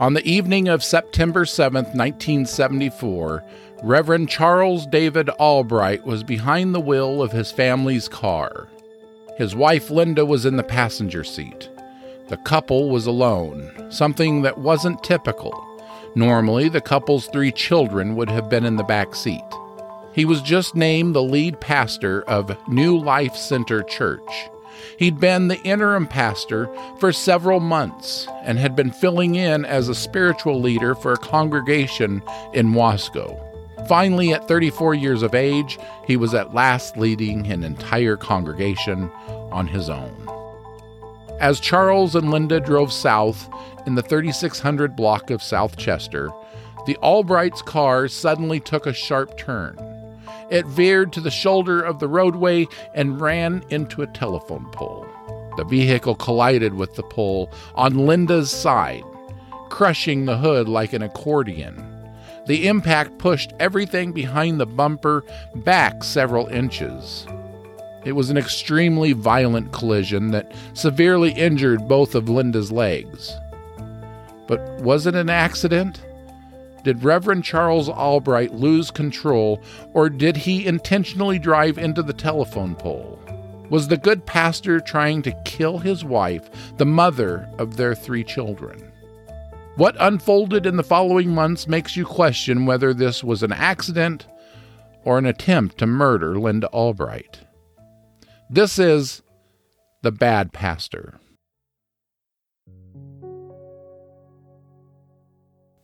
On the evening of September 7, 1974, Reverend Charles David Albright was behind the wheel of his family's car. His wife Linda was in the passenger seat. The couple was alone, something that wasn't typical. Normally, the couple's three children would have been in the back seat. He was just named the lead pastor of New Life Center Church. He'd been the interim pastor for several months and had been filling in as a spiritual leader for a congregation in Wasco. Finally, at 34 years of age, he was at last leading an entire congregation on his own. As Charles and Linda drove south in the 3600 block of South Chester, the Albrights' car suddenly took a sharp turn. It veered to the shoulder of the roadway and ran into a telephone pole. The vehicle collided with the pole on Linda's side, crushing the hood like an accordion. The impact pushed everything behind the bumper back several inches. It was an extremely violent collision that severely injured both of Linda's legs. But was it an accident? Did Reverend Charles Albright lose control, or did he intentionally drive into the telephone pole? Was the good pastor trying to kill his wife, the mother of their three children? What unfolded in the following months makes you question whether this was an accident or an attempt to murder Linda Albright. This is The Bad Pastor.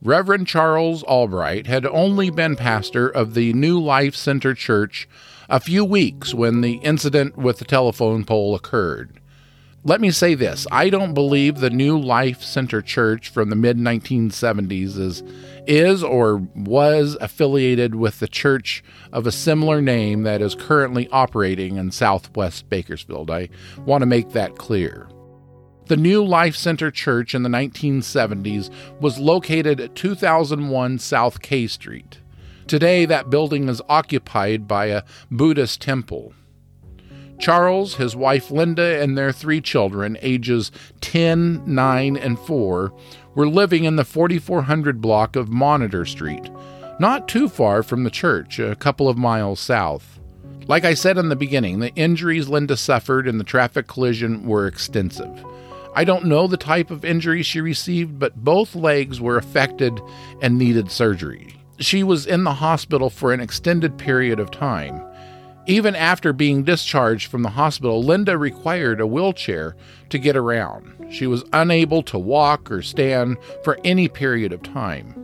Reverend Charles Albright had only been pastor of the New Life Center Church a few weeks when the incident with the telephone pole occurred. Let me say this I don't believe the New Life Center Church from the mid 1970s is, is or was affiliated with the church of a similar name that is currently operating in southwest Bakersfield. I want to make that clear. The New Life Center Church in the 1970s was located at 2001 South K Street. Today, that building is occupied by a Buddhist temple. Charles, his wife Linda, and their three children, ages 10, 9, and 4, were living in the 4400 block of Monitor Street, not too far from the church, a couple of miles south. Like I said in the beginning, the injuries Linda suffered in the traffic collision were extensive. I don't know the type of injury she received, but both legs were affected and needed surgery. She was in the hospital for an extended period of time. Even after being discharged from the hospital, Linda required a wheelchair to get around. She was unable to walk or stand for any period of time.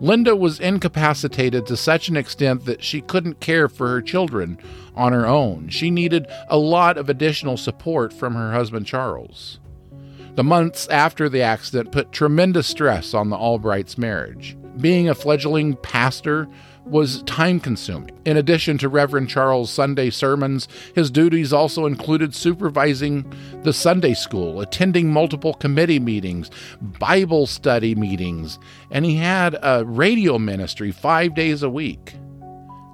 Linda was incapacitated to such an extent that she couldn't care for her children on her own. She needed a lot of additional support from her husband Charles. The months after the accident put tremendous stress on the Albrights' marriage. Being a fledgling pastor was time consuming. In addition to Reverend Charles' Sunday sermons, his duties also included supervising the Sunday school, attending multiple committee meetings, Bible study meetings, and he had a radio ministry five days a week.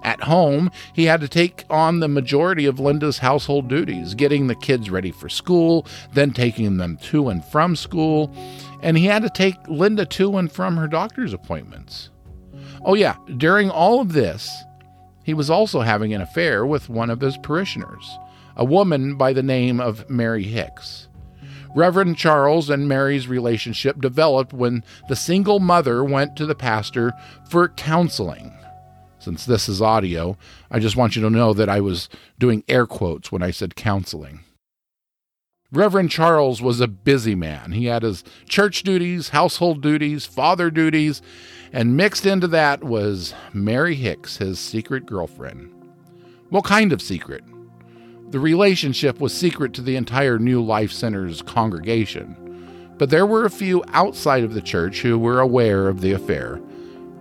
At home, he had to take on the majority of Linda's household duties, getting the kids ready for school, then taking them to and from school, and he had to take Linda to and from her doctor's appointments. Oh, yeah, during all of this, he was also having an affair with one of his parishioners, a woman by the name of Mary Hicks. Reverend Charles and Mary's relationship developed when the single mother went to the pastor for counseling since this is audio, I just want you to know that I was doing air quotes when I said counseling. Reverend Charles was a busy man. He had his church duties, household duties, father duties, and mixed into that was Mary Hicks, his secret girlfriend. What kind of secret? The relationship was secret to the entire New Life Center's congregation, but there were a few outside of the church who were aware of the affair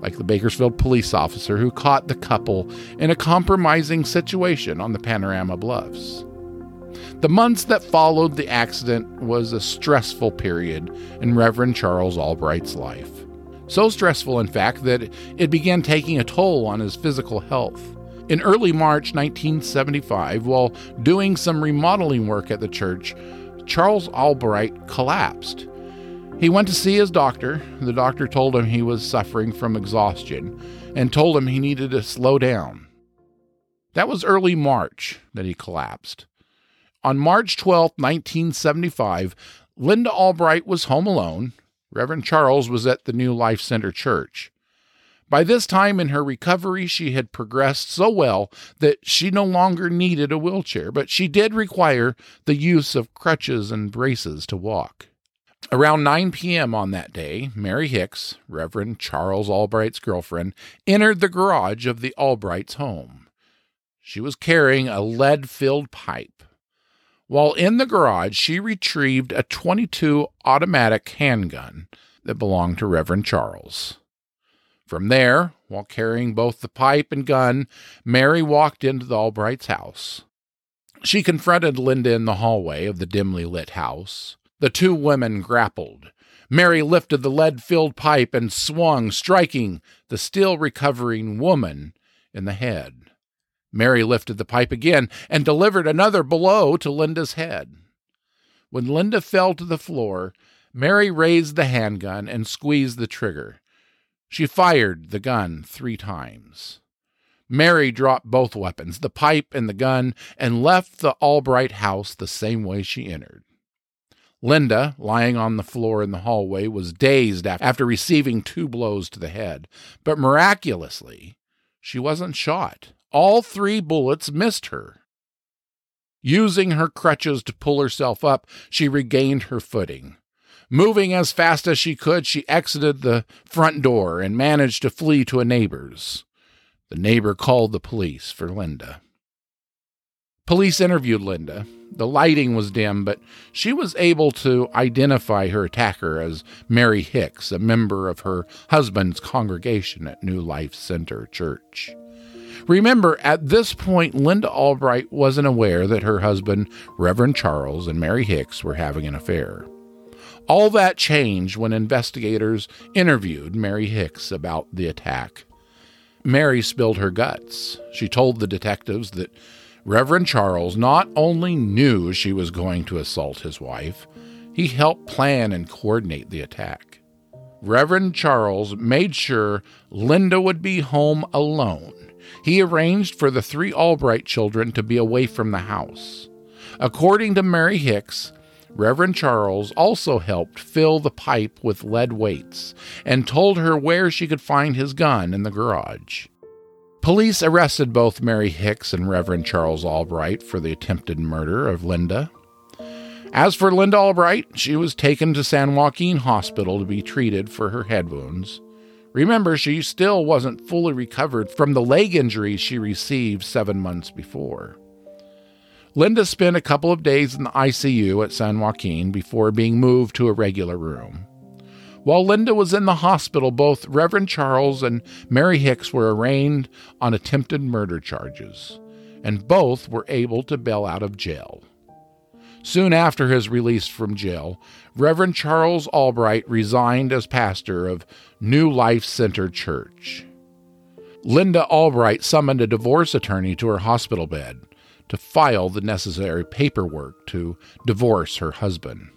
like the Bakersfield police officer who caught the couple in a compromising situation on the Panorama Bluffs. The months that followed the accident was a stressful period in Reverend Charles Albright's life. So stressful, in fact, that it began taking a toll on his physical health. In early March 1975, while doing some remodeling work at the church, Charles Albright collapsed. He went to see his doctor. The doctor told him he was suffering from exhaustion and told him he needed to slow down. That was early March that he collapsed. On March 12, 1975, Linda Albright was home alone. Reverend Charles was at the New Life Center Church. By this time in her recovery, she had progressed so well that she no longer needed a wheelchair, but she did require the use of crutches and braces to walk. Around 9 p.m. on that day, Mary Hicks, Reverend Charles Albright's girlfriend, entered the garage of the Albrights' home. She was carrying a lead filled pipe. While in the garage, she retrieved a 22 automatic handgun that belonged to Reverend Charles. From there, while carrying both the pipe and gun, Mary walked into the Albrights' house. She confronted Linda in the hallway of the dimly lit house. The two women grappled. Mary lifted the lead filled pipe and swung, striking the still recovering woman in the head. Mary lifted the pipe again and delivered another blow to Linda's head. When Linda fell to the floor, Mary raised the handgun and squeezed the trigger. She fired the gun three times. Mary dropped both weapons, the pipe and the gun, and left the Albright house the same way she entered. Linda, lying on the floor in the hallway, was dazed after receiving two blows to the head, but miraculously, she wasn't shot. All three bullets missed her. Using her crutches to pull herself up, she regained her footing. Moving as fast as she could, she exited the front door and managed to flee to a neighbor's. The neighbor called the police for Linda. Police interviewed Linda. The lighting was dim, but she was able to identify her attacker as Mary Hicks, a member of her husband's congregation at New Life Center Church. Remember, at this point, Linda Albright wasn't aware that her husband, Reverend Charles, and Mary Hicks were having an affair. All that changed when investigators interviewed Mary Hicks about the attack. Mary spilled her guts. She told the detectives that Reverend Charles not only knew she was going to assault his wife, he helped plan and coordinate the attack. Reverend Charles made sure Linda would be home alone he arranged for the three Albright children to be away from the house. According to Mary Hicks, Reverend Charles also helped fill the pipe with lead weights and told her where she could find his gun in the garage. Police arrested both Mary Hicks and Reverend Charles Albright for the attempted murder of Linda. As for Linda Albright, she was taken to San Joaquin Hospital to be treated for her head wounds. Remember, she still wasn't fully recovered from the leg injury she received seven months before. Linda spent a couple of days in the ICU at San Joaquin before being moved to a regular room. While Linda was in the hospital, both Reverend Charles and Mary Hicks were arraigned on attempted murder charges, and both were able to bail out of jail. Soon after his release from jail, Reverend Charles Albright resigned as pastor of New Life Center Church. Linda Albright summoned a divorce attorney to her hospital bed to file the necessary paperwork to divorce her husband.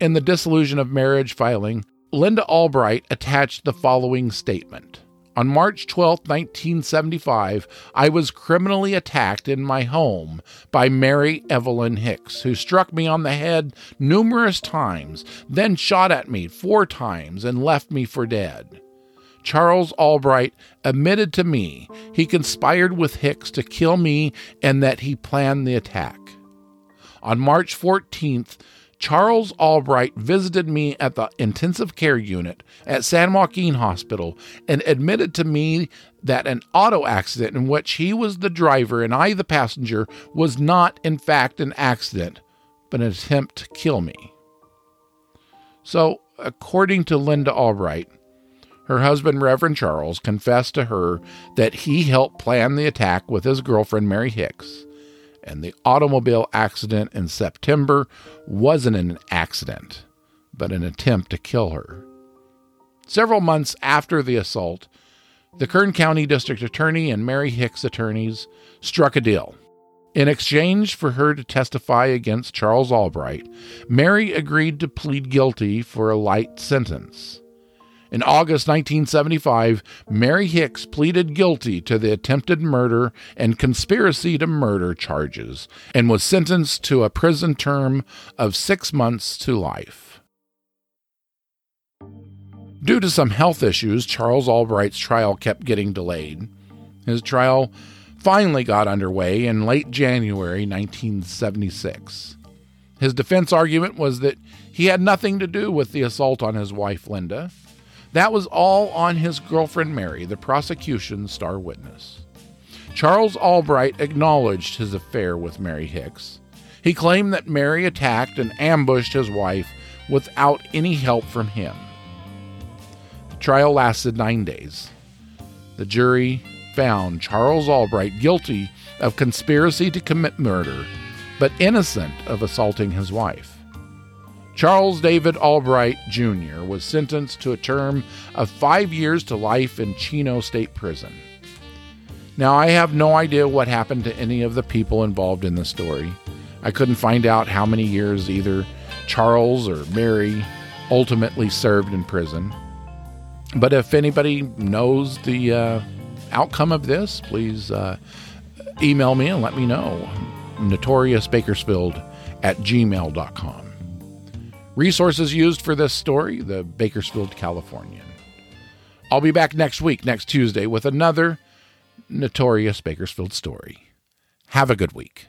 In the dissolution of marriage filing, Linda Albright attached the following statement on March 12, 1975, I was criminally attacked in my home by Mary Evelyn Hicks, who struck me on the head numerous times, then shot at me four times and left me for dead. Charles Albright admitted to me he conspired with Hicks to kill me and that he planned the attack. On March 14th, Charles Albright visited me at the intensive care unit at San Joaquin Hospital and admitted to me that an auto accident in which he was the driver and I the passenger was not, in fact, an accident, but an attempt to kill me. So, according to Linda Albright, Her husband, Reverend Charles, confessed to her that he helped plan the attack with his girlfriend, Mary Hicks, and the automobile accident in September wasn't an accident, but an attempt to kill her. Several months after the assault, the Kern County District Attorney and Mary Hicks attorneys struck a deal. In exchange for her to testify against Charles Albright, Mary agreed to plead guilty for a light sentence. In August 1975, Mary Hicks pleaded guilty to the attempted murder and conspiracy to murder charges and was sentenced to a prison term of six months to life. Due to some health issues, Charles Albright's trial kept getting delayed. His trial finally got underway in late January 1976. His defense argument was that he had nothing to do with the assault on his wife, Linda. That was all on his girlfriend Mary, the prosecution's star witness. Charles Albright acknowledged his affair with Mary Hicks. He claimed that Mary attacked and ambushed his wife without any help from him. The trial lasted nine days. The jury found Charles Albright guilty of conspiracy to commit murder, but innocent of assaulting his wife. Charles David Albright Jr. was sentenced to a term of five years to life in Chino State Prison. Now, I have no idea what happened to any of the people involved in the story. I couldn't find out how many years either Charles or Mary ultimately served in prison. But if anybody knows the uh, outcome of this, please uh, email me and let me know. NotoriousBakersfield at gmail.com. Resources used for this story the Bakersfield Californian. I'll be back next week, next Tuesday, with another notorious Bakersfield story. Have a good week.